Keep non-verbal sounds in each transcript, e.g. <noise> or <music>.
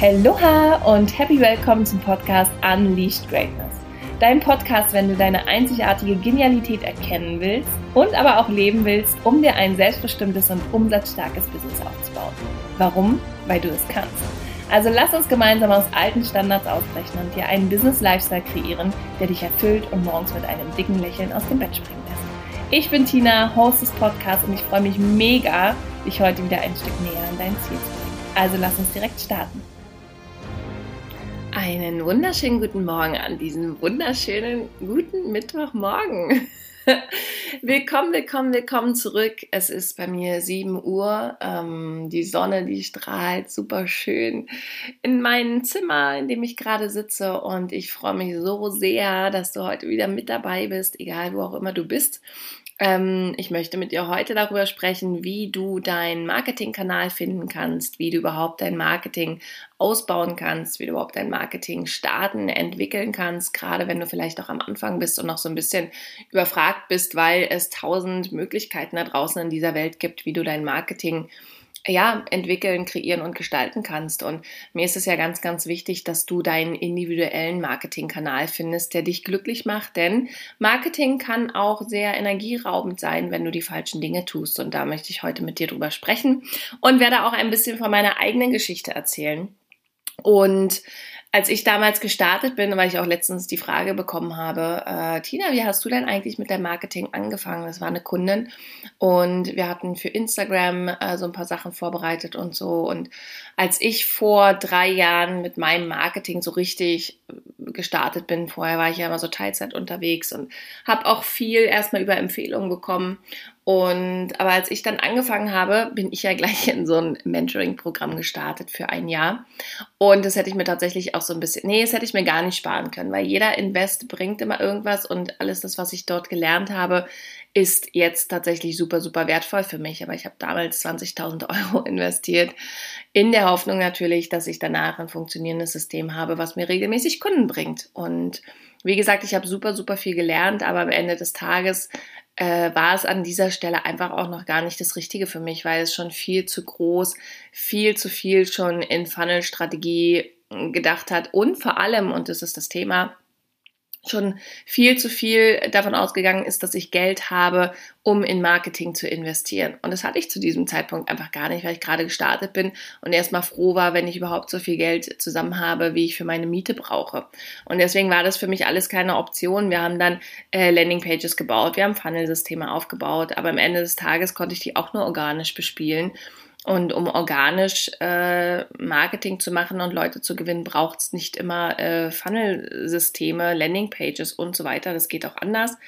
Aloha und happy welcome zum Podcast Unleashed Greatness. Dein Podcast, wenn du deine einzigartige Genialität erkennen willst und aber auch leben willst, um dir ein selbstbestimmtes und umsatzstarkes Business aufzubauen. Warum? Weil du es kannst. Also lass uns gemeinsam aus alten Standards ausbrechen und dir einen Business-Lifestyle kreieren, der dich erfüllt und morgens mit einem dicken Lächeln aus dem Bett springen lässt. Ich bin Tina, Host des Podcasts und ich freue mich mega, dich heute wieder ein Stück näher an dein Ziel zu bringen. Also lass uns direkt starten. Einen wunderschönen guten Morgen an diesem wunderschönen guten Mittwochmorgen. <laughs> <laughs> willkommen, willkommen, willkommen zurück. Es ist bei mir 7 Uhr. Ähm, die Sonne, die strahlt super schön in mein Zimmer, in dem ich gerade sitze. Und ich freue mich so sehr, dass du heute wieder mit dabei bist, egal wo auch immer du bist. Ähm, ich möchte mit dir heute darüber sprechen, wie du deinen Marketingkanal finden kannst, wie du überhaupt dein Marketing ausbauen kannst, wie du überhaupt dein Marketing starten, entwickeln kannst, gerade wenn du vielleicht auch am Anfang bist und noch so ein bisschen überfragt bist, weil es tausend Möglichkeiten da draußen in dieser Welt gibt, wie du dein Marketing ja, entwickeln, kreieren und gestalten kannst. Und mir ist es ja ganz, ganz wichtig, dass du deinen individuellen Marketingkanal findest, der dich glücklich macht. Denn Marketing kann auch sehr energieraubend sein, wenn du die falschen Dinge tust. Und da möchte ich heute mit dir drüber sprechen und werde auch ein bisschen von meiner eigenen Geschichte erzählen. Und als ich damals gestartet bin, weil ich auch letztens die Frage bekommen habe, äh, Tina, wie hast du denn eigentlich mit deinem Marketing angefangen? Das war eine Kundin und wir hatten für Instagram äh, so ein paar Sachen vorbereitet und so. Und als ich vor drei Jahren mit meinem Marketing so richtig gestartet bin, vorher war ich ja immer so Teilzeit unterwegs und habe auch viel erstmal über Empfehlungen bekommen und aber als ich dann angefangen habe, bin ich ja gleich in so ein Mentoring-Programm gestartet für ein Jahr. Und das hätte ich mir tatsächlich auch so ein bisschen, nee, das hätte ich mir gar nicht sparen können, weil jeder Invest bringt immer irgendwas und alles das, was ich dort gelernt habe, ist jetzt tatsächlich super, super wertvoll für mich. Aber ich habe damals 20.000 <laughs> Euro investiert, in der Hoffnung natürlich, dass ich danach ein funktionierendes System habe, was mir regelmäßig Kunden bringt. Und wie gesagt, ich habe super, super viel gelernt, aber am Ende des Tages äh, war es an dieser Stelle einfach auch noch gar nicht das Richtige für mich, weil es schon viel zu groß, viel zu viel schon in Funnel-Strategie gedacht hat. Und vor allem, und das ist das Thema, schon viel zu viel davon ausgegangen ist, dass ich Geld habe, um in Marketing zu investieren. Und das hatte ich zu diesem Zeitpunkt einfach gar nicht, weil ich gerade gestartet bin und erstmal froh war, wenn ich überhaupt so viel Geld zusammen habe, wie ich für meine Miete brauche. Und deswegen war das für mich alles keine Option. Wir haben dann äh, Landingpages gebaut, wir haben Funnelsysteme aufgebaut, aber am Ende des Tages konnte ich die auch nur organisch bespielen. Und um organisch äh, Marketing zu machen und Leute zu gewinnen, braucht es nicht immer äh, Funnel-Systeme, Landingpages und so weiter. Das geht auch anders.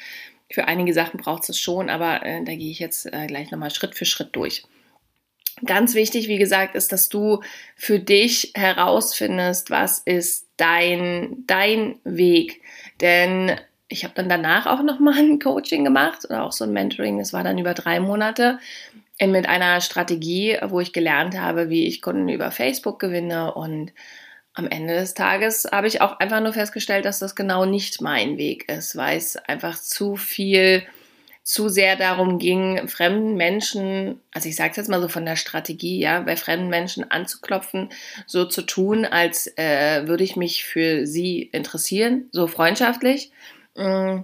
Für einige Sachen braucht es schon, aber äh, da gehe ich jetzt äh, gleich nochmal Schritt für Schritt durch. Ganz wichtig, wie gesagt, ist, dass du für dich herausfindest, was ist dein, dein Weg. Denn ich habe dann danach auch nochmal ein Coaching gemacht oder auch so ein Mentoring. Das war dann über drei Monate mit einer Strategie, wo ich gelernt habe, wie ich Kunden über Facebook gewinne und am Ende des Tages habe ich auch einfach nur festgestellt, dass das genau nicht mein Weg ist, weil es einfach zu viel, zu sehr darum ging, fremden Menschen, also ich sage es jetzt mal so von der Strategie, ja, bei fremden Menschen anzuklopfen, so zu tun, als äh, würde ich mich für sie interessieren, so freundschaftlich. Mm.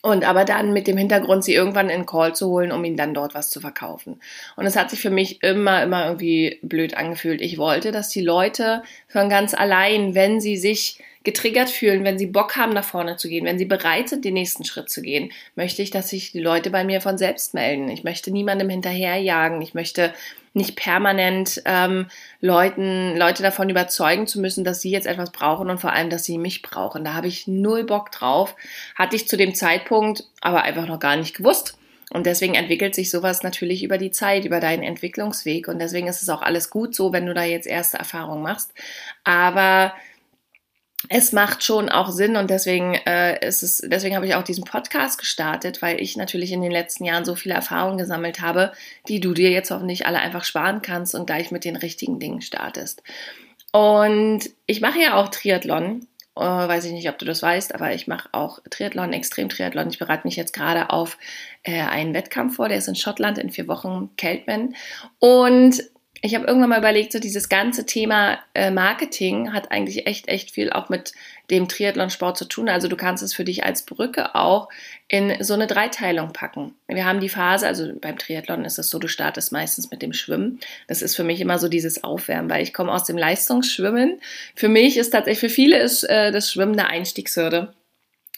Und aber dann mit dem Hintergrund, sie irgendwann in Call zu holen, um ihnen dann dort was zu verkaufen. Und es hat sich für mich immer, immer irgendwie blöd angefühlt. Ich wollte, dass die Leute von ganz allein, wenn sie sich getriggert fühlen, wenn sie Bock haben, nach vorne zu gehen, wenn sie bereit sind, den nächsten Schritt zu gehen, möchte ich, dass sich die Leute bei mir von selbst melden. Ich möchte niemandem hinterherjagen. Ich möchte nicht permanent ähm, Leuten, Leute davon überzeugen zu müssen, dass sie jetzt etwas brauchen und vor allem, dass sie mich brauchen. Da habe ich null Bock drauf. Hatte ich zu dem Zeitpunkt aber einfach noch gar nicht gewusst. Und deswegen entwickelt sich sowas natürlich über die Zeit, über deinen Entwicklungsweg. Und deswegen ist es auch alles gut so, wenn du da jetzt erste Erfahrungen machst. Aber es macht schon auch Sinn und deswegen äh, ist es, deswegen habe ich auch diesen Podcast gestartet, weil ich natürlich in den letzten Jahren so viele Erfahrungen gesammelt habe, die du dir jetzt hoffentlich alle einfach sparen kannst und gleich mit den richtigen Dingen startest. Und ich mache ja auch Triathlon. Äh, weiß ich nicht, ob du das weißt, aber ich mache auch Triathlon, Extrem-Triathlon. Ich bereite mich jetzt gerade auf äh, einen Wettkampf vor, der ist in Schottland in vier Wochen, Keltman. Und ich habe irgendwann mal überlegt, so dieses ganze Thema äh, Marketing hat eigentlich echt, echt viel auch mit dem Triathlonsport zu tun. Also du kannst es für dich als Brücke auch in so eine Dreiteilung packen. Wir haben die Phase, also beim Triathlon ist es so, du startest meistens mit dem Schwimmen. Das ist für mich immer so dieses Aufwärmen, weil ich komme aus dem Leistungsschwimmen. Für mich ist tatsächlich, für viele ist äh, das Schwimmen eine Einstiegshürde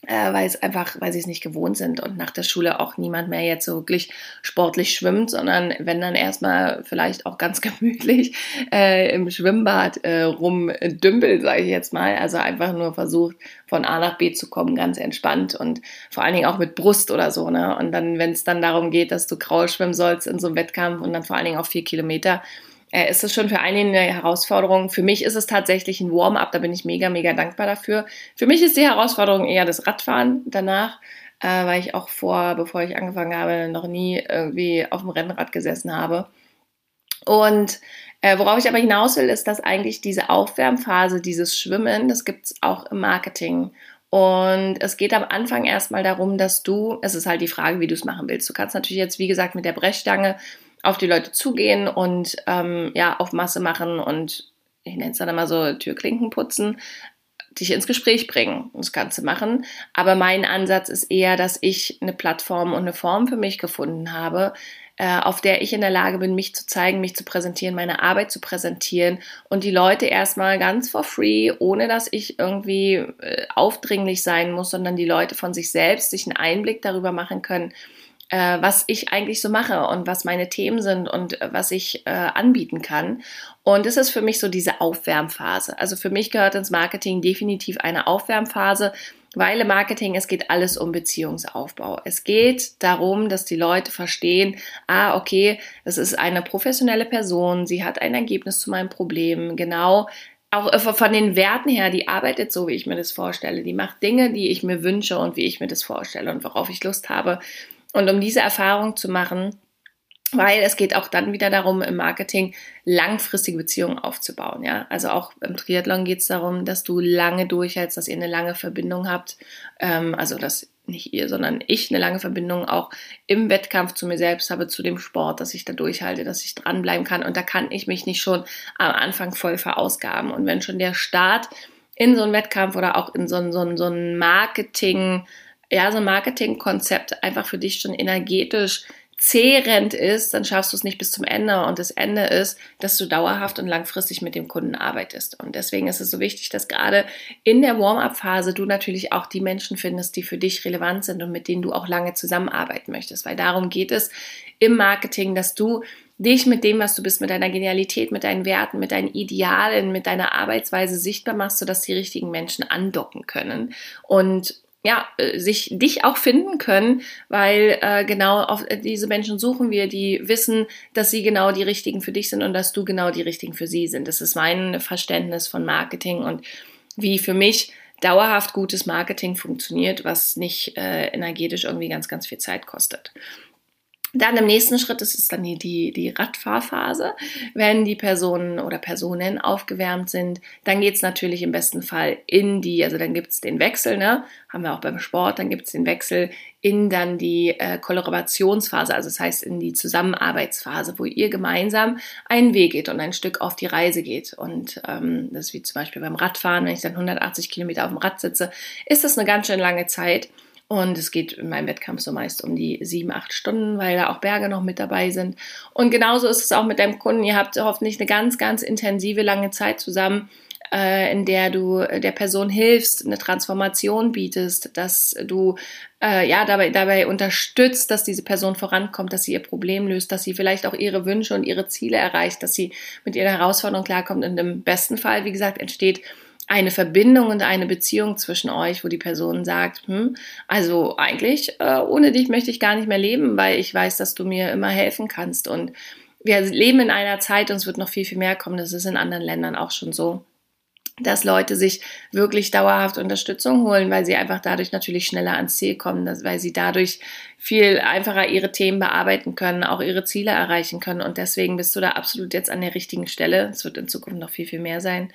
äh, weil es einfach, weil sie es nicht gewohnt sind und nach der Schule auch niemand mehr jetzt so wirklich sportlich schwimmt, sondern wenn dann erstmal vielleicht auch ganz <laughs> gemütlich äh, im Schwimmbad äh, rumdümpelt, sage ich jetzt mal. Also einfach nur versucht, von A nach B zu kommen, ganz entspannt und vor allen Dingen auch mit Brust oder so. Ne? Und dann, wenn es dann darum geht, dass du Kraul schwimmen sollst in so einem Wettkampf und dann vor allen Dingen auch vier Kilometer, äh, ist es schon für einige eine Herausforderung. Für mich ist es tatsächlich ein Warm-up, da bin ich mega, mega dankbar dafür. Für mich ist die Herausforderung eher das Radfahren danach, äh, weil ich auch vor, bevor ich angefangen habe, noch nie irgendwie auf dem Rennrad gesessen habe. Und äh, worauf ich aber hinaus will, ist, dass eigentlich diese Aufwärmphase, dieses Schwimmen, das gibt es auch im Marketing. Und es geht am Anfang erstmal darum, dass du, es ist halt die Frage, wie du es machen willst. Du kannst natürlich jetzt, wie gesagt, mit der Brechstange auf die Leute zugehen und ähm, ja, auf Masse machen und ich nenne es dann immer so Türklinken putzen, dich ins Gespräch bringen, das Ganze machen. Aber mein Ansatz ist eher, dass ich eine Plattform und eine Form für mich gefunden habe, äh, auf der ich in der Lage bin, mich zu zeigen, mich zu präsentieren, meine Arbeit zu präsentieren und die Leute erstmal ganz for free, ohne dass ich irgendwie äh, aufdringlich sein muss, sondern die Leute von sich selbst sich einen Einblick darüber machen können, äh, was ich eigentlich so mache und was meine Themen sind und äh, was ich äh, anbieten kann. Und das ist für mich so diese Aufwärmphase. Also für mich gehört ins Marketing definitiv eine Aufwärmphase, weil im Marketing, es geht alles um Beziehungsaufbau. Es geht darum, dass die Leute verstehen, ah, okay, das ist eine professionelle Person, sie hat ein Ergebnis zu meinem Problem, genau auch von den Werten her, die arbeitet so, wie ich mir das vorstelle. Die macht Dinge, die ich mir wünsche und wie ich mir das vorstelle und worauf ich Lust habe. Und um diese Erfahrung zu machen, weil es geht auch dann wieder darum, im Marketing langfristige Beziehungen aufzubauen. Ja? Also auch im Triathlon geht es darum, dass du lange durchhältst, dass ihr eine lange Verbindung habt. Ähm, also dass nicht ihr, sondern ich eine lange Verbindung auch im Wettkampf zu mir selbst habe, zu dem Sport, dass ich da durchhalte, dass ich dranbleiben kann. Und da kann ich mich nicht schon am Anfang voll verausgaben. Und wenn schon der Start in so einen Wettkampf oder auch in so ein, so ein, so ein Marketing, ja, so ein Marketingkonzept einfach für dich schon energetisch zehrend ist, dann schaffst du es nicht bis zum Ende. Und das Ende ist, dass du dauerhaft und langfristig mit dem Kunden arbeitest. Und deswegen ist es so wichtig, dass gerade in der Warm-up-Phase du natürlich auch die Menschen findest, die für dich relevant sind und mit denen du auch lange zusammenarbeiten möchtest. Weil darum geht es im Marketing, dass du dich mit dem, was du bist, mit deiner Genialität, mit deinen Werten, mit deinen Idealen, mit deiner Arbeitsweise sichtbar machst, sodass die richtigen Menschen andocken können. Und ja, äh, sich dich auch finden können, weil äh, genau auf äh, diese Menschen suchen wir, die wissen, dass sie genau die richtigen für dich sind und dass du genau die richtigen für sie sind. Das ist mein Verständnis von Marketing und wie für mich dauerhaft gutes Marketing funktioniert, was nicht äh, energetisch irgendwie ganz, ganz viel Zeit kostet. Dann im nächsten Schritt, das ist dann die, die, die Radfahrphase. Wenn die Personen oder Personen aufgewärmt sind, dann geht's natürlich im besten Fall in die, also dann gibt's den Wechsel, ne? Haben wir auch beim Sport, dann gibt's den Wechsel in dann die äh, Kollaborationsphase, also das heißt in die Zusammenarbeitsphase, wo ihr gemeinsam einen Weg geht und ein Stück auf die Reise geht. Und ähm, das ist wie zum Beispiel beim Radfahren, wenn ich dann 180 Kilometer auf dem Rad sitze, ist das eine ganz schön lange Zeit. Und es geht in meinem Wettkampf so meist um die sieben, acht Stunden, weil da auch Berge noch mit dabei sind. Und genauso ist es auch mit deinem Kunden. Ihr habt hoffentlich eine ganz, ganz intensive, lange Zeit zusammen, äh, in der du der Person hilfst, eine Transformation bietest, dass du äh, ja dabei, dabei unterstützt, dass diese Person vorankommt, dass sie ihr Problem löst, dass sie vielleicht auch ihre Wünsche und ihre Ziele erreicht, dass sie mit ihrer Herausforderung klarkommt. Und im besten Fall, wie gesagt, entsteht eine Verbindung und eine Beziehung zwischen euch, wo die Person sagt, hm, also eigentlich äh, ohne dich möchte ich gar nicht mehr leben, weil ich weiß, dass du mir immer helfen kannst. Und wir leben in einer Zeit und es wird noch viel, viel mehr kommen. Das ist in anderen Ländern auch schon so dass Leute sich wirklich dauerhaft Unterstützung holen, weil sie einfach dadurch natürlich schneller ans Ziel kommen, weil sie dadurch viel einfacher ihre Themen bearbeiten können, auch ihre Ziele erreichen können. Und deswegen bist du da absolut jetzt an der richtigen Stelle. Es wird in Zukunft noch viel, viel mehr sein.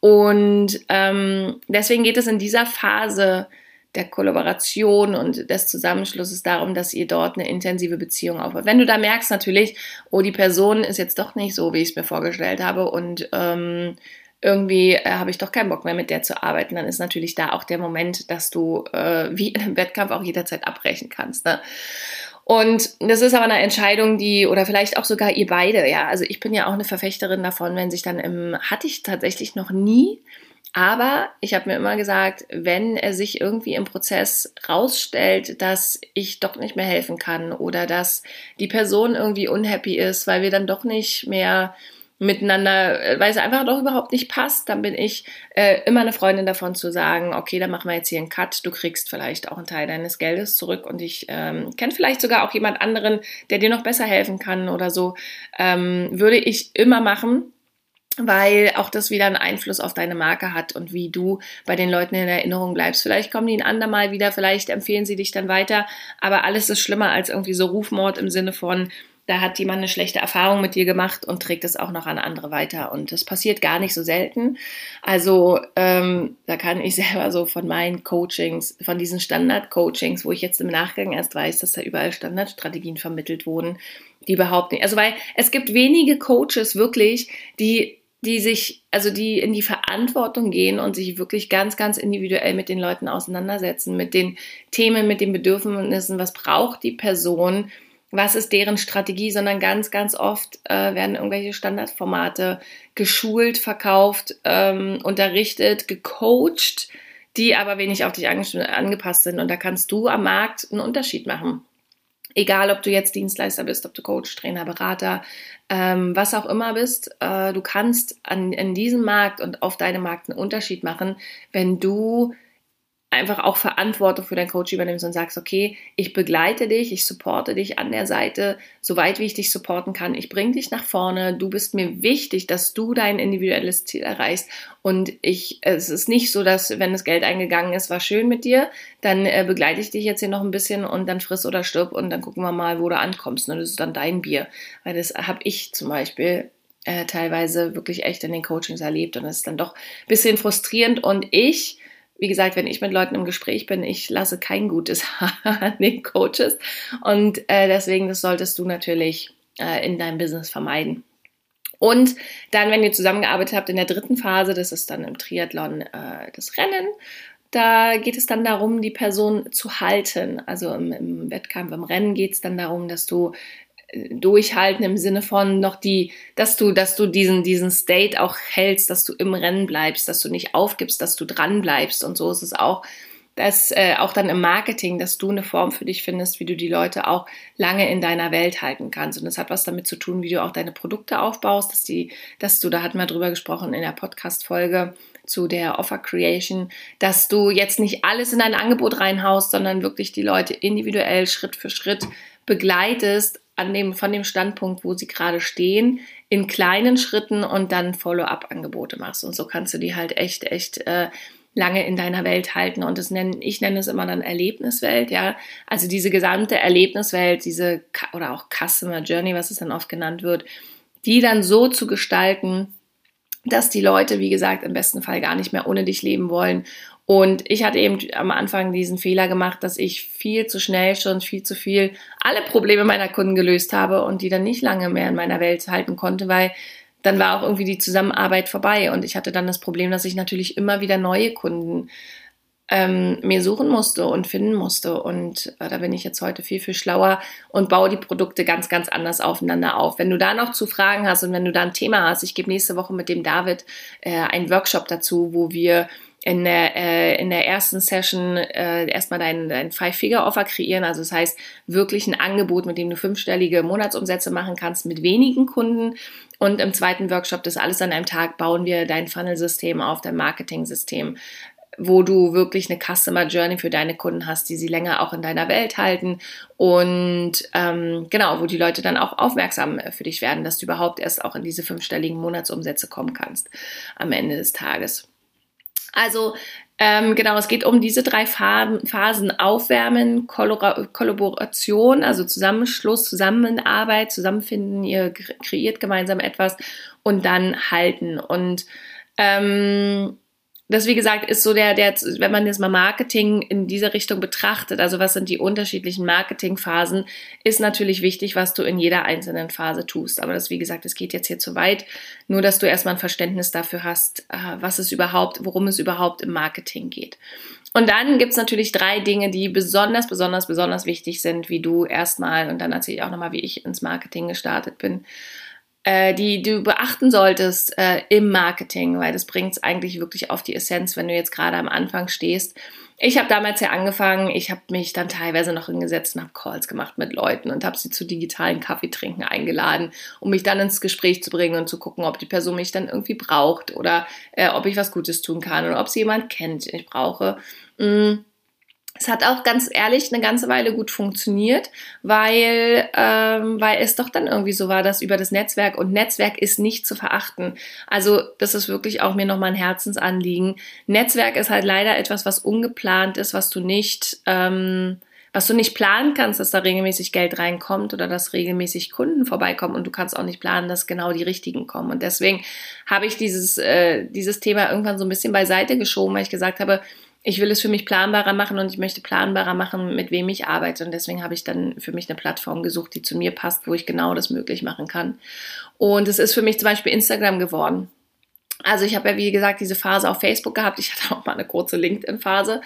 Und ähm, deswegen geht es in dieser Phase der Kollaboration und des Zusammenschlusses darum, dass ihr dort eine intensive Beziehung aufbaut. Wenn du da merkst natürlich, oh, die Person ist jetzt doch nicht so, wie ich es mir vorgestellt habe und ähm, irgendwie äh, habe ich doch keinen Bock mehr mit der zu arbeiten, dann ist natürlich da auch der Moment, dass du äh, wie in einem Wettkampf auch jederzeit abbrechen kannst. Ne? Und das ist aber eine Entscheidung, die, oder vielleicht auch sogar ihr beide, ja. Also ich bin ja auch eine Verfechterin davon, wenn sich dann im, hatte ich tatsächlich noch nie, aber ich habe mir immer gesagt, wenn er sich irgendwie im Prozess rausstellt, dass ich doch nicht mehr helfen kann oder dass die Person irgendwie unhappy ist, weil wir dann doch nicht mehr miteinander, äh, weil es einfach doch überhaupt nicht passt, dann bin ich äh, immer eine Freundin davon zu sagen, okay, dann machen wir jetzt hier einen Cut, du kriegst vielleicht auch einen Teil deines Geldes zurück und ich ähm, kenne vielleicht sogar auch jemand anderen, der dir noch besser helfen kann oder so, ähm, würde ich immer machen weil auch das wieder einen Einfluss auf deine Marke hat und wie du bei den Leuten in Erinnerung bleibst. Vielleicht kommen die ein andermal wieder, vielleicht empfehlen sie dich dann weiter, aber alles ist schlimmer als irgendwie so Rufmord im Sinne von, da hat jemand eine schlechte Erfahrung mit dir gemacht und trägt es auch noch an andere weiter. Und das passiert gar nicht so selten. Also ähm, da kann ich <laughs> selber so von meinen Coachings, von diesen Standard-Coachings, wo ich jetzt im Nachgang erst weiß, dass da überall Standardstrategien vermittelt wurden, die überhaupt nicht. Also weil es gibt wenige Coaches wirklich, die die sich, also die in die Verantwortung gehen und sich wirklich ganz, ganz individuell mit den Leuten auseinandersetzen, mit den Themen, mit den Bedürfnissen, was braucht die Person, was ist deren Strategie, sondern ganz, ganz oft äh, werden irgendwelche Standardformate geschult, verkauft, ähm, unterrichtet, gecoacht, die aber wenig auf dich angepasst sind. Und da kannst du am Markt einen Unterschied machen. Egal, ob du jetzt Dienstleister bist, ob du Coach, Trainer, Berater, ähm, was auch immer bist, äh, du kannst an, an diesem Markt und auf deinem Markt einen Unterschied machen, wenn du einfach auch Verantwortung für dein Coach übernimmst und sagst, okay, ich begleite dich, ich supporte dich an der Seite, soweit wie ich dich supporten kann. Ich bringe dich nach vorne. Du bist mir wichtig, dass du dein individuelles Ziel erreichst. Und ich, es ist nicht so, dass wenn das Geld eingegangen ist, war schön mit dir, dann äh, begleite ich dich jetzt hier noch ein bisschen und dann friss oder stirb und dann gucken wir mal, wo du ankommst. Und das ist dann dein Bier. Weil das habe ich zum Beispiel äh, teilweise wirklich echt in den Coachings erlebt und es ist dann doch ein bisschen frustrierend und ich wie gesagt, wenn ich mit Leuten im Gespräch bin, ich lasse kein gutes <laughs> Haar an den Coaches. Und äh, deswegen, das solltest du natürlich äh, in deinem Business vermeiden. Und dann, wenn ihr zusammengearbeitet habt in der dritten Phase, das ist dann im Triathlon äh, das Rennen, da geht es dann darum, die Person zu halten. Also im, im Wettkampf, im Rennen geht es dann darum, dass du durchhalten im Sinne von noch die, dass du, dass du diesen, diesen State auch hältst, dass du im Rennen bleibst, dass du nicht aufgibst, dass du dran bleibst und so ist es auch, dass äh, auch dann im Marketing, dass du eine Form für dich findest, wie du die Leute auch lange in deiner Welt halten kannst. Und das hat was damit zu tun, wie du auch deine Produkte aufbaust, dass die, dass du, da hatten wir drüber gesprochen in der Podcast-Folge, zu der Offer Creation, dass du jetzt nicht alles in dein Angebot reinhaust, sondern wirklich die Leute individuell Schritt für Schritt begleitest an dem, von dem Standpunkt, wo sie gerade stehen, in kleinen Schritten und dann Follow-up-Angebote machst. Und so kannst du die halt echt, echt äh, lange in deiner Welt halten. Und das nennen, ich nenne es immer dann Erlebniswelt, ja. Also diese gesamte Erlebniswelt, diese, oder auch Customer Journey, was es dann oft genannt wird, die dann so zu gestalten, dass die Leute, wie gesagt, im besten Fall gar nicht mehr ohne dich leben wollen. Und ich hatte eben am Anfang diesen Fehler gemacht, dass ich viel zu schnell schon viel zu viel alle Probleme meiner Kunden gelöst habe und die dann nicht lange mehr in meiner Welt halten konnte, weil dann war auch irgendwie die Zusammenarbeit vorbei. Und ich hatte dann das Problem, dass ich natürlich immer wieder neue Kunden ähm, mir suchen musste und finden musste. Und äh, da bin ich jetzt heute viel, viel schlauer und baue die Produkte ganz, ganz anders aufeinander auf. Wenn du da noch zu Fragen hast und wenn du da ein Thema hast, ich gebe nächste Woche mit dem David äh, einen Workshop dazu, wo wir in der, äh, in der ersten Session äh, erstmal dein, dein Five-Figure-Offer kreieren. Also das heißt, wirklich ein Angebot, mit dem du fünfstellige Monatsumsätze machen kannst mit wenigen Kunden. Und im zweiten Workshop, das alles an einem Tag, bauen wir dein Funnel-System auf, dein Marketing-System, wo du wirklich eine Customer Journey für deine Kunden hast, die sie länger auch in deiner Welt halten und ähm, genau, wo die Leute dann auch aufmerksam für dich werden, dass du überhaupt erst auch in diese fünfstelligen Monatsumsätze kommen kannst am Ende des Tages. Also ähm, genau, es geht um diese drei Phasen Aufwärmen, Kollaboration, also Zusammenschluss, Zusammenarbeit, Zusammenfinden, ihr kreiert gemeinsam etwas und dann halten. Und ähm, das, wie gesagt, ist so der, der, wenn man jetzt mal Marketing in dieser Richtung betrachtet, also was sind die unterschiedlichen Marketingphasen, ist natürlich wichtig, was du in jeder einzelnen Phase tust. Aber das, wie gesagt, es geht jetzt hier zu weit. Nur, dass du erstmal ein Verständnis dafür hast, äh, was es überhaupt, worum es überhaupt im Marketing geht. Und dann gibt's natürlich drei Dinge, die besonders, besonders, besonders wichtig sind, wie du erstmal, und dann erzähle ich auch nochmal, wie ich ins Marketing gestartet bin, äh, die du beachten solltest äh, im Marketing, weil das bringt es eigentlich wirklich auf die Essenz, wenn du jetzt gerade am Anfang stehst. Ich habe damals ja angefangen, ich habe mich dann teilweise noch hingesetzt und habe Calls gemacht mit Leuten und habe sie zu digitalen Kaffeetrinken eingeladen, um mich dann ins Gespräch zu bringen und zu gucken, ob die Person mich dann irgendwie braucht oder äh, ob ich was Gutes tun kann oder ob sie jemand kennt, den ich brauche. Mm es hat auch ganz ehrlich eine ganze Weile gut funktioniert, weil, ähm, weil es doch dann irgendwie so war, dass über das Netzwerk und Netzwerk ist nicht zu verachten. Also das ist wirklich auch mir nochmal ein Herzensanliegen. Netzwerk ist halt leider etwas, was ungeplant ist, was du nicht, ähm, was du nicht planen kannst, dass da regelmäßig Geld reinkommt oder dass regelmäßig Kunden vorbeikommen und du kannst auch nicht planen, dass genau die richtigen kommen. Und deswegen habe ich dieses, äh, dieses Thema irgendwann so ein bisschen beiseite geschoben, weil ich gesagt habe, ich will es für mich planbarer machen und ich möchte planbarer machen, mit wem ich arbeite. Und deswegen habe ich dann für mich eine Plattform gesucht, die zu mir passt, wo ich genau das möglich machen kann. Und es ist für mich zum Beispiel Instagram geworden. Also ich habe ja, wie gesagt, diese Phase auf Facebook gehabt. Ich hatte auch mal eine kurze LinkedIn-Phase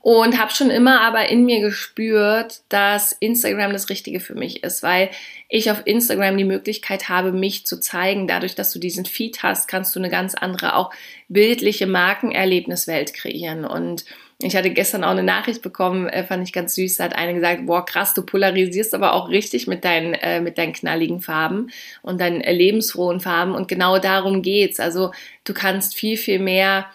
und habe schon immer aber in mir gespürt, dass Instagram das Richtige für mich ist, weil ich auf Instagram die Möglichkeit habe, mich zu zeigen. Dadurch, dass du diesen Feed hast, kannst du eine ganz andere, auch bildliche Markenerlebniswelt kreieren. Und ich hatte gestern auch eine Nachricht bekommen, äh, fand ich ganz süß. Da hat eine gesagt, boah, krass, du polarisierst aber auch richtig mit deinen, äh, mit deinen knalligen Farben und deinen äh, lebensfrohen Farben. Und genau darum geht's. Also du kannst viel, viel mehr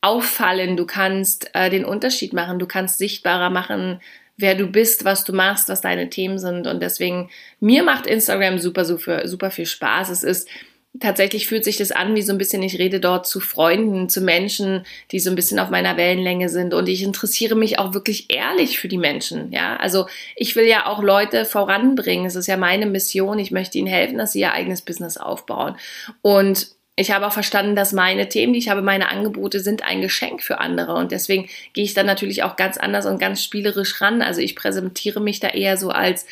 auffallen. Du kannst äh, den Unterschied machen. Du kannst sichtbarer machen, wer du bist, was du machst, was deine Themen sind. Und deswegen, mir macht Instagram super, super, super viel Spaß. Es ist tatsächlich fühlt sich das an wie so ein bisschen, ich rede dort zu Freunden, zu Menschen, die so ein bisschen auf meiner Wellenlänge sind und ich interessiere mich auch wirklich ehrlich für die Menschen, ja. Also ich will ja auch Leute voranbringen. Es ist ja meine Mission. Ich möchte ihnen helfen, dass sie ihr eigenes Business aufbauen. Und ich habe auch verstanden, dass meine Themen, die ich habe, meine Angebote sind ein Geschenk für andere. Und deswegen gehe ich dann natürlich auch ganz anders und ganz spielerisch ran. Also ich präsentiere mich da eher so als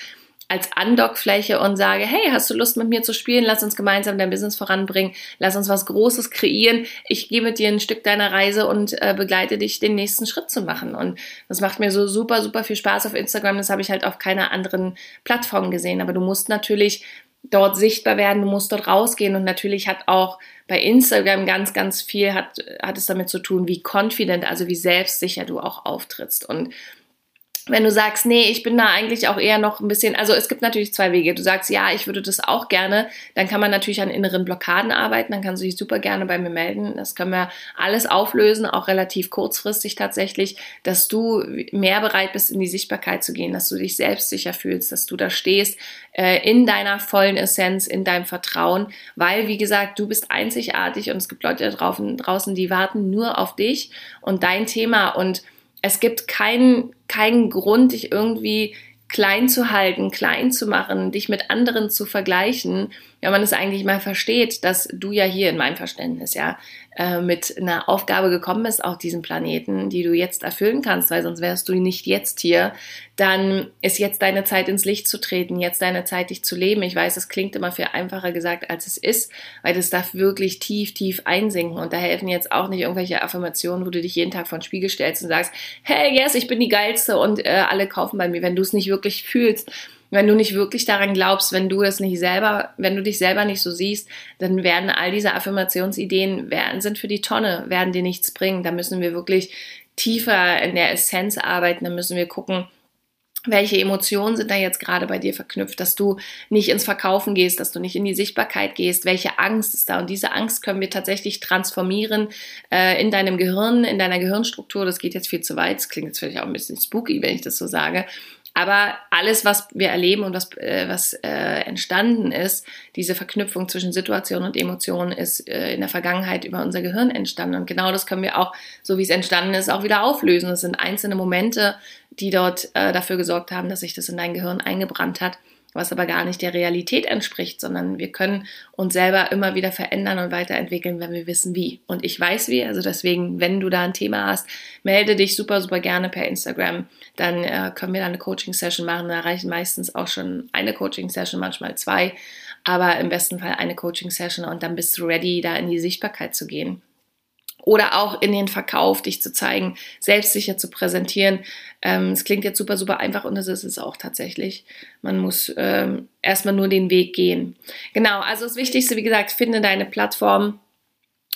als Andockfläche und sage, hey, hast du Lust mit mir zu spielen? Lass uns gemeinsam dein Business voranbringen. Lass uns was Großes kreieren. Ich gehe mit dir ein Stück deiner Reise und äh, begleite dich, den nächsten Schritt zu machen. Und das macht mir so super, super viel Spaß auf Instagram. Das habe ich halt auf keiner anderen Plattform gesehen. Aber du musst natürlich dort sichtbar werden, du musst dort rausgehen und natürlich hat auch bei Instagram ganz, ganz viel hat, hat es damit zu tun, wie confident, also wie selbstsicher du auch auftrittst und wenn du sagst, nee, ich bin da eigentlich auch eher noch ein bisschen, also es gibt natürlich zwei Wege. Du sagst, ja, ich würde das auch gerne, dann kann man natürlich an inneren Blockaden arbeiten, dann kannst du dich super gerne bei mir melden. Das können wir alles auflösen, auch relativ kurzfristig tatsächlich, dass du mehr bereit bist, in die Sichtbarkeit zu gehen, dass du dich selbstsicher fühlst, dass du da stehst, äh, in deiner vollen Essenz, in deinem Vertrauen, weil, wie gesagt, du bist einzigartig und es gibt Leute da draußen, die warten nur auf dich und dein Thema und es gibt keinen, keinen Grund, dich irgendwie klein zu halten, klein zu machen, dich mit anderen zu vergleichen, wenn man es eigentlich mal versteht, dass du ja hier in meinem Verständnis ja äh, mit einer Aufgabe gekommen bist auf diesem Planeten, die du jetzt erfüllen kannst, weil sonst wärst du nicht jetzt hier, dann ist jetzt deine Zeit ins Licht zu treten, jetzt deine Zeit, dich zu leben. Ich weiß, es klingt immer viel einfacher gesagt, als es ist, weil das darf wirklich tief, tief einsinken und da helfen jetzt auch nicht irgendwelche Affirmationen, wo du dich jeden Tag vor den Spiegel stellst und sagst, hey, yes, ich bin die Geilste und äh, alle kaufen bei mir, wenn du es nicht wirklich fühlst wenn du nicht wirklich daran glaubst, wenn du es nicht selber, wenn du dich selber nicht so siehst, dann werden all diese Affirmationsideen werden, sind für die Tonne, werden dir nichts bringen. Da müssen wir wirklich tiefer in der Essenz arbeiten. Da müssen wir gucken, welche Emotionen sind da jetzt gerade bei dir verknüpft, dass du nicht ins Verkaufen gehst, dass du nicht in die Sichtbarkeit gehst, welche Angst ist da und diese Angst können wir tatsächlich transformieren äh, in deinem Gehirn, in deiner Gehirnstruktur. Das geht jetzt viel zu weit, das klingt jetzt vielleicht auch ein bisschen spooky, wenn ich das so sage, aber alles, was wir erleben und was, äh, was äh, entstanden ist, diese Verknüpfung zwischen Situation und Emotionen, ist äh, in der Vergangenheit über unser Gehirn entstanden. Und genau das können wir auch, so wie es entstanden ist, auch wieder auflösen. Es sind einzelne Momente, die dort äh, dafür gesorgt haben, dass sich das in dein Gehirn eingebrannt hat. Was aber gar nicht der Realität entspricht, sondern wir können uns selber immer wieder verändern und weiterentwickeln, wenn wir wissen wie. Und ich weiß wie, also deswegen, wenn du da ein Thema hast, melde dich super, super gerne per Instagram. Dann äh, können wir da eine Coaching-Session machen. Da reichen meistens auch schon eine Coaching-Session, manchmal zwei, aber im besten Fall eine Coaching-Session und dann bist du ready, da in die Sichtbarkeit zu gehen oder auch in den Verkauf dich zu zeigen, selbstsicher zu präsentieren. Ähm, es klingt jetzt super, super einfach und das ist es auch tatsächlich. Man muss ähm, erstmal nur den Weg gehen. Genau, also das Wichtigste, wie gesagt, finde deine Plattform.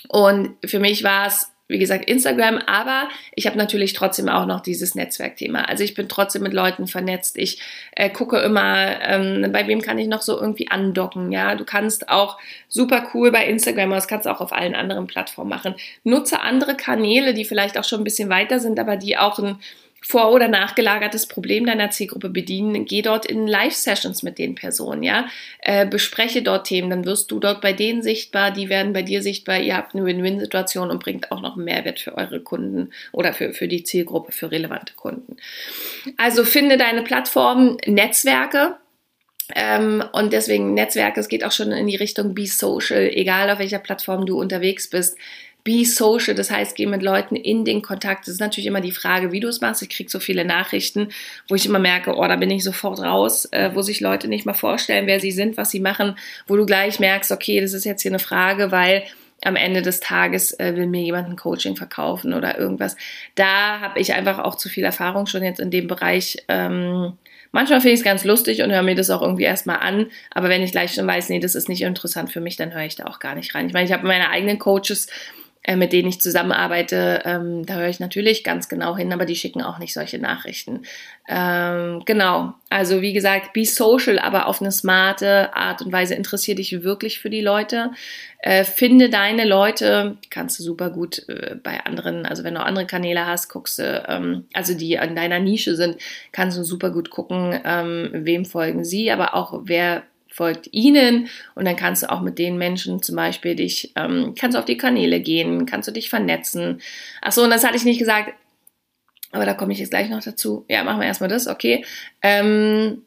Und für mich war es wie gesagt, Instagram, aber ich habe natürlich trotzdem auch noch dieses Netzwerkthema. Also ich bin trotzdem mit Leuten vernetzt. Ich äh, gucke immer, ähm, bei wem kann ich noch so irgendwie andocken. Ja, du kannst auch super cool bei Instagram, das kannst du auch auf allen anderen Plattformen machen. Nutze andere Kanäle, die vielleicht auch schon ein bisschen weiter sind, aber die auch ein vor- oder nachgelagertes Problem deiner Zielgruppe bedienen, geh dort in Live-Sessions mit den Personen, ja, äh, bespreche dort Themen, dann wirst du dort bei denen sichtbar, die werden bei dir sichtbar, ihr habt eine Win-Win-Situation und bringt auch noch einen Mehrwert für eure Kunden oder für, für die Zielgruppe, für relevante Kunden. Also finde deine Plattform, Netzwerke, ähm, und deswegen Netzwerke, es geht auch schon in die Richtung Be Social, egal auf welcher Plattform du unterwegs bist be social, das heißt, geh mit Leuten in den Kontakt. Das ist natürlich immer die Frage, wie du es machst. Ich kriege so viele Nachrichten, wo ich immer merke, oh, da bin ich sofort raus, äh, wo sich Leute nicht mal vorstellen, wer sie sind, was sie machen, wo du gleich merkst, okay, das ist jetzt hier eine Frage, weil am Ende des Tages äh, will mir jemand ein Coaching verkaufen oder irgendwas. Da habe ich einfach auch zu viel Erfahrung schon jetzt in dem Bereich. Ähm, Manchmal finde ich es ganz lustig und höre mir das auch irgendwie erstmal an. Aber wenn ich gleich schon weiß, nee, das ist nicht interessant für mich, dann höre ich da auch gar nicht rein. Ich meine, ich habe meine eigenen Coaches, äh, mit denen ich zusammenarbeite, ähm, da höre ich natürlich ganz genau hin, aber die schicken auch nicht solche Nachrichten. Ähm, genau, also wie gesagt, be social, aber auf eine smarte Art und Weise. Interessiere dich wirklich für die Leute. Äh, finde deine Leute, kannst du super gut äh, bei anderen, also wenn du andere Kanäle hast, guckst du, ähm, also die in deiner Nische sind, kannst du super gut gucken, ähm, wem folgen sie, aber auch wer folgt ihnen und dann kannst du auch mit den Menschen zum Beispiel dich, ähm, kannst du auf die Kanäle gehen, kannst du dich vernetzen. Achso, und das hatte ich nicht gesagt, aber da komme ich jetzt gleich noch dazu. Ja, machen wir erstmal das, okay. Ähm,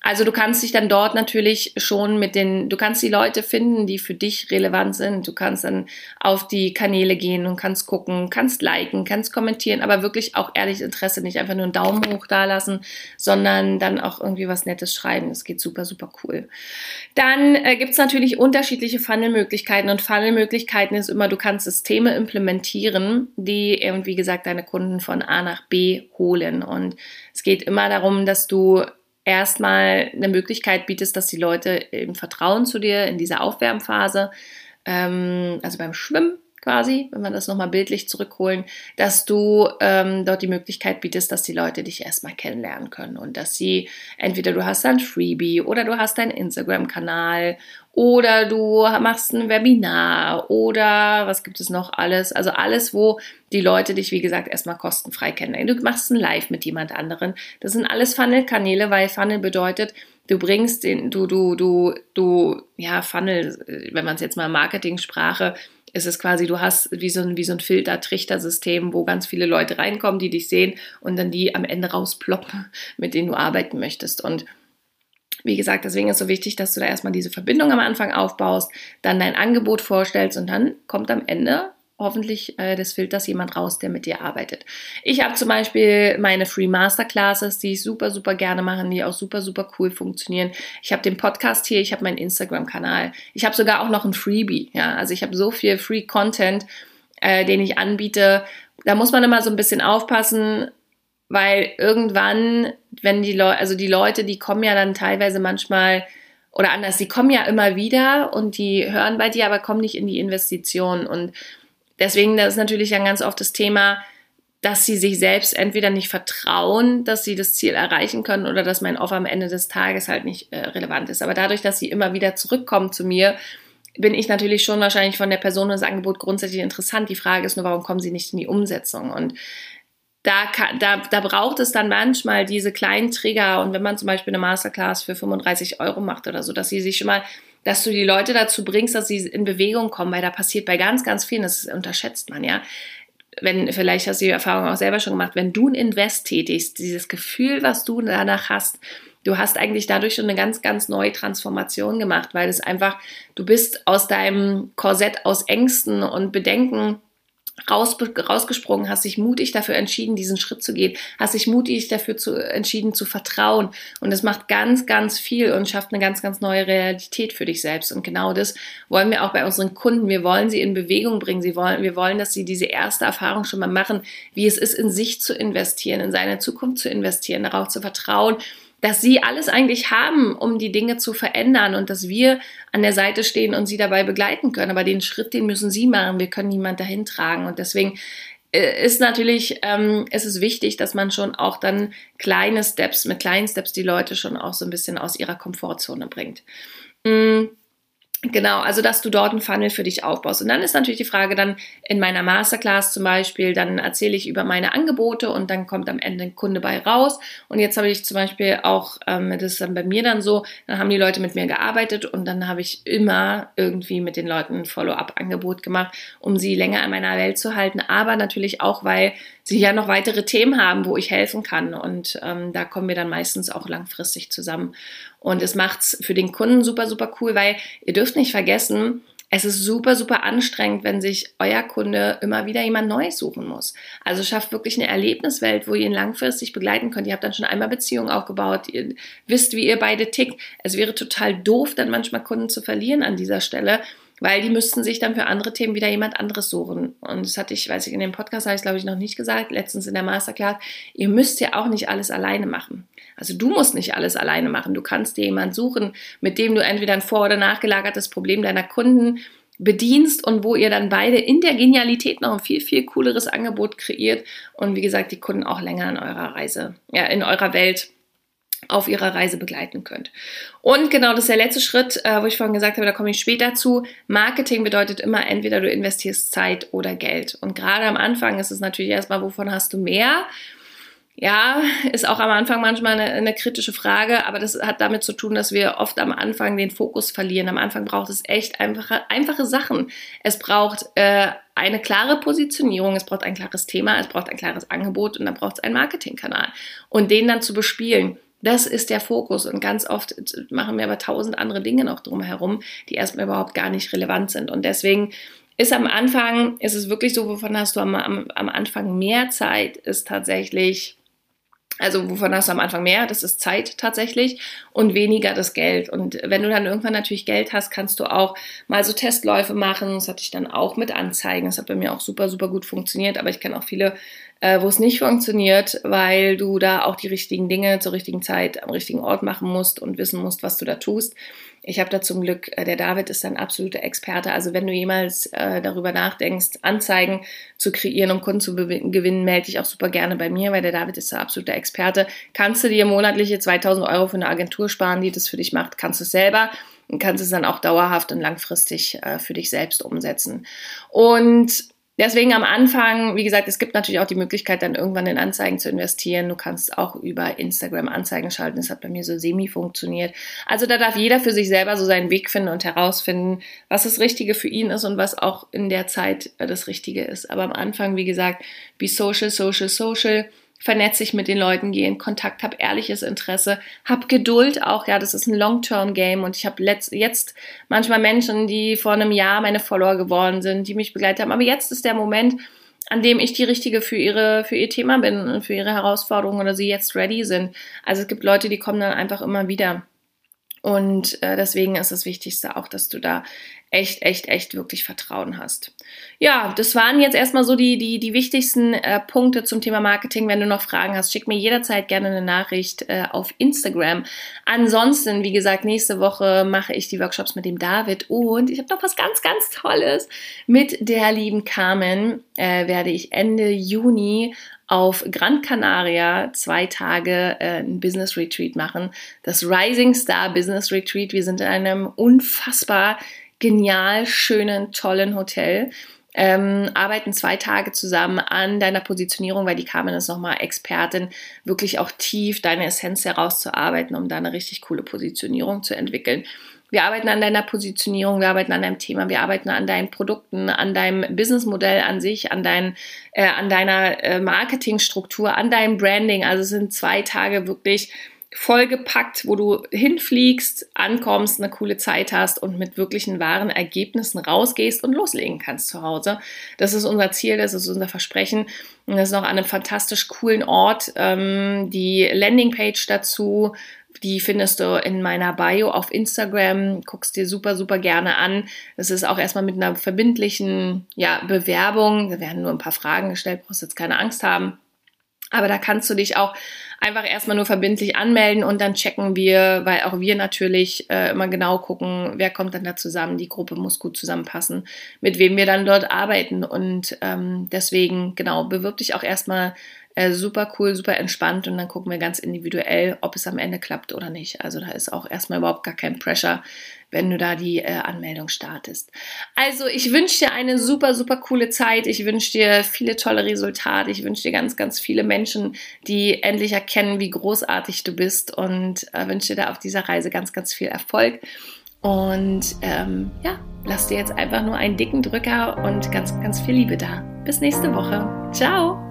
also du kannst dich dann dort natürlich schon mit den, du kannst die Leute finden, die für dich relevant sind. Du kannst dann auf die Kanäle gehen und kannst gucken, kannst liken, kannst kommentieren, aber wirklich auch ehrlich Interesse, nicht einfach nur einen Daumen hoch da lassen, sondern dann auch irgendwie was Nettes schreiben. Das geht super, super cool. Dann äh, gibt es natürlich unterschiedliche Funnelmöglichkeiten und Funnelmöglichkeiten ist immer, du kannst Systeme implementieren, die eben, wie gesagt, deine Kunden von A nach B holen. Und es geht immer darum, dass du erstmal eine Möglichkeit bietest, dass die Leute im Vertrauen zu dir in dieser Aufwärmphase, ähm, also beim Schwimmen quasi, wenn wir das nochmal bildlich zurückholen, dass du ähm, dort die Möglichkeit bietest, dass die Leute dich erstmal kennenlernen können und dass sie entweder du hast ein Freebie oder du hast einen Instagram-Kanal oder du machst ein Webinar oder was gibt es noch alles? Also alles, wo die Leute dich, wie gesagt, erstmal kostenfrei kennenlernen. Du machst ein Live mit jemand anderen. Das sind alles Funnel-Kanäle, weil Funnel bedeutet, du bringst den, du, du, du, du, ja, Funnel, wenn man es jetzt mal Marketing-Sprache, ist es quasi, du hast wie so ein, wie so ein Filter-Trichter-System, wo ganz viele Leute reinkommen, die dich sehen und dann die am Ende rausploppen, mit denen du arbeiten möchtest. Und wie gesagt, deswegen ist so wichtig, dass du da erstmal diese Verbindung am Anfang aufbaust, dann dein Angebot vorstellst und dann kommt am Ende hoffentlich äh, des Filters jemand raus, der mit dir arbeitet. Ich habe zum Beispiel meine Free Masterclasses, die ich super, super gerne mache, die auch super, super cool funktionieren. Ich habe den Podcast hier, ich habe meinen Instagram-Kanal. Ich habe sogar auch noch ein Freebie. Ja, also ich habe so viel Free Content, äh, den ich anbiete. Da muss man immer so ein bisschen aufpassen, weil irgendwann, wenn die Leute, also die Leute, die kommen ja dann teilweise manchmal oder anders, die kommen ja immer wieder und die hören bei dir, aber kommen nicht in die Investition. Und deswegen, das ist natürlich dann ganz oft das Thema, dass sie sich selbst entweder nicht vertrauen, dass sie das Ziel erreichen können oder dass mein Offer am Ende des Tages halt nicht äh, relevant ist. Aber dadurch, dass sie immer wieder zurückkommen zu mir, bin ich natürlich schon wahrscheinlich von der Person und das Angebot grundsätzlich interessant. Die Frage ist nur, warum kommen sie nicht in die Umsetzung? Und da, kann, da, da braucht es dann manchmal diese kleinen Trigger. Und wenn man zum Beispiel eine Masterclass für 35 Euro macht oder so, dass sie sich schon mal, dass du die Leute dazu bringst, dass sie in Bewegung kommen, weil da passiert bei ganz, ganz vielen, das unterschätzt man ja, wenn, vielleicht hast du die Erfahrung auch selber schon gemacht, wenn du ein Invest tätigst, dieses Gefühl, was du danach hast, du hast eigentlich dadurch schon eine ganz, ganz neue Transformation gemacht, weil es einfach, du bist aus deinem Korsett aus Ängsten und Bedenken raus, rausgesprungen, hast dich mutig dafür entschieden, diesen Schritt zu gehen, hast dich mutig dafür zu, entschieden zu vertrauen. Und es macht ganz, ganz viel und schafft eine ganz, ganz neue Realität für dich selbst. Und genau das wollen wir auch bei unseren Kunden. Wir wollen sie in Bewegung bringen. Sie wollen, wir wollen, dass sie diese erste Erfahrung schon mal machen, wie es ist, in sich zu investieren, in seine Zukunft zu investieren, darauf zu vertrauen dass sie alles eigentlich haben, um die Dinge zu verändern und dass wir an der Seite stehen und sie dabei begleiten können. Aber den Schritt, den müssen sie machen. Wir können niemand dahin tragen. Und deswegen äh, ist natürlich, ähm, ist es wichtig, dass man schon auch dann kleine Steps, mit kleinen Steps die Leute schon auch so ein bisschen aus ihrer Komfortzone bringt. Mhm. Genau, also dass du dort einen Funnel für dich aufbaust. Und dann ist natürlich die Frage dann in meiner Masterclass zum Beispiel, dann erzähle ich über meine Angebote und dann kommt am Ende ein Kunde bei raus. Und jetzt habe ich zum Beispiel auch, ähm, das ist dann bei mir dann so, dann haben die Leute mit mir gearbeitet und dann habe ich immer irgendwie mit den Leuten ein Follow-up-Angebot gemacht, um sie länger in meiner Welt zu halten. Aber natürlich auch, weil sie ja noch weitere Themen haben, wo ich helfen kann. Und ähm, da kommen wir dann meistens auch langfristig zusammen. Und es macht's für den Kunden super, super cool, weil ihr dürft nicht vergessen, es ist super, super anstrengend, wenn sich euer Kunde immer wieder jemand Neues suchen muss. Also schafft wirklich eine Erlebniswelt, wo ihr ihn langfristig begleiten könnt. Ihr habt dann schon einmal Beziehungen aufgebaut, ihr wisst, wie ihr beide tickt. Es wäre total doof, dann manchmal Kunden zu verlieren an dieser Stelle, weil die müssten sich dann für andere Themen wieder jemand anderes suchen. Und das hatte ich, weiß ich, in dem Podcast habe ich glaube ich noch nicht gesagt, letztens in der Masterclass, ihr müsst ja auch nicht alles alleine machen. Also du musst nicht alles alleine machen. Du kannst dir jemanden suchen, mit dem du entweder ein vor- oder nachgelagertes Problem deiner Kunden bedienst und wo ihr dann beide in der Genialität noch ein viel, viel cooleres Angebot kreiert und wie gesagt, die Kunden auch länger in eurer Reise, ja, in eurer Welt auf ihrer Reise begleiten könnt. Und genau, das ist der letzte Schritt, äh, wo ich vorhin gesagt habe, da komme ich später zu. Marketing bedeutet immer, entweder du investierst Zeit oder Geld. Und gerade am Anfang ist es natürlich erstmal, wovon hast du mehr? Ja, ist auch am Anfang manchmal eine, eine, kritische Frage, aber das hat damit zu tun, dass wir oft am Anfang den Fokus verlieren. Am Anfang braucht es echt einfache, einfache Sachen. Es braucht äh, eine klare Positionierung, es braucht ein klares Thema, es braucht ein klares Angebot und dann braucht es einen Marketingkanal. Und den dann zu bespielen, das ist der Fokus. Und ganz oft machen wir aber tausend andere Dinge noch drumherum, die erstmal überhaupt gar nicht relevant sind. Und deswegen ist am Anfang, ist es wirklich so, wovon hast du am, am, am Anfang mehr Zeit, ist tatsächlich also wovon hast du am Anfang mehr? Das ist Zeit tatsächlich und weniger das Geld. Und wenn du dann irgendwann natürlich Geld hast, kannst du auch mal so Testläufe machen. Das hatte ich dann auch mit Anzeigen. Das hat bei mir auch super, super gut funktioniert. Aber ich kenne auch viele, äh, wo es nicht funktioniert, weil du da auch die richtigen Dinge zur richtigen Zeit am richtigen Ort machen musst und wissen musst, was du da tust. Ich habe da zum Glück, äh, der David ist ein absoluter Experte. Also wenn du jemals äh, darüber nachdenkst, Anzeigen zu kreieren, um Kunden zu gewinnen, melde dich auch super gerne bei mir, weil der David ist ein absoluter Experte. Kannst du dir monatliche 2000 Euro für eine Agentur sparen, die das für dich macht, kannst du es selber und kannst es dann auch dauerhaft und langfristig äh, für dich selbst umsetzen. Und Deswegen am Anfang, wie gesagt, es gibt natürlich auch die Möglichkeit, dann irgendwann in Anzeigen zu investieren. Du kannst auch über Instagram Anzeigen schalten. Das hat bei mir so semi funktioniert. Also da darf jeder für sich selber so seinen Weg finden und herausfinden, was das Richtige für ihn ist und was auch in der Zeit das Richtige ist. Aber am Anfang, wie gesagt, be social, social, social vernetze ich mit den Leuten, gehe in Kontakt, habe ehrliches Interesse, habe Geduld auch, ja, das ist ein Long-Term-Game und ich habe jetzt manchmal Menschen, die vor einem Jahr meine Follower geworden sind, die mich begleitet haben, aber jetzt ist der Moment, an dem ich die richtige für ihre für ihr Thema bin und für ihre Herausforderungen oder sie jetzt ready sind. Also es gibt Leute, die kommen dann einfach immer wieder. Und äh, deswegen ist das Wichtigste auch, dass du da echt, echt, echt wirklich Vertrauen hast. Ja, das waren jetzt erstmal so die, die, die wichtigsten äh, Punkte zum Thema Marketing. Wenn du noch Fragen hast, schick mir jederzeit gerne eine Nachricht äh, auf Instagram. Ansonsten, wie gesagt, nächste Woche mache ich die Workshops mit dem David und ich habe noch was ganz, ganz Tolles. Mit der lieben Carmen äh, werde ich Ende Juni auf Gran Canaria zwei Tage äh, ein Business Retreat machen. Das Rising Star Business Retreat. Wir sind in einem unfassbar genial, schönen, tollen Hotel. Ähm, arbeiten zwei Tage zusammen an deiner Positionierung, weil die Carmen ist nochmal Expertin, wirklich auch tief deine Essenz herauszuarbeiten, um da eine richtig coole Positionierung zu entwickeln. Wir arbeiten an deiner Positionierung, wir arbeiten an deinem Thema, wir arbeiten an deinen Produkten, an deinem Businessmodell an sich, an, dein, äh, an deiner äh, Marketingstruktur, an deinem Branding. Also es sind zwei Tage wirklich vollgepackt, wo du hinfliegst, ankommst, eine coole Zeit hast und mit wirklichen wahren Ergebnissen rausgehst und loslegen kannst zu Hause. Das ist unser Ziel, das ist unser Versprechen. Und das ist noch an einem fantastisch coolen Ort. Ähm, die Landingpage dazu, die findest du in meiner Bio auf Instagram. Guckst dir super, super gerne an. Das ist auch erstmal mit einer verbindlichen ja, Bewerbung. Da werden nur ein paar Fragen gestellt, brauchst jetzt keine Angst haben. Aber da kannst du dich auch einfach erstmal nur verbindlich anmelden und dann checken wir, weil auch wir natürlich äh, immer genau gucken, wer kommt dann da zusammen. Die Gruppe muss gut zusammenpassen, mit wem wir dann dort arbeiten. Und ähm, deswegen, genau, bewirb dich auch erstmal äh, super cool, super entspannt und dann gucken wir ganz individuell, ob es am Ende klappt oder nicht. Also da ist auch erstmal überhaupt gar kein Pressure wenn du da die äh, Anmeldung startest. Also ich wünsche dir eine super, super coole Zeit. Ich wünsche dir viele tolle Resultate. Ich wünsche dir ganz, ganz viele Menschen, die endlich erkennen, wie großartig du bist und äh, wünsche dir da auf dieser Reise ganz, ganz viel Erfolg. Und ähm, ja, lass dir jetzt einfach nur einen dicken Drücker und ganz, ganz viel Liebe da. Bis nächste Woche. Ciao!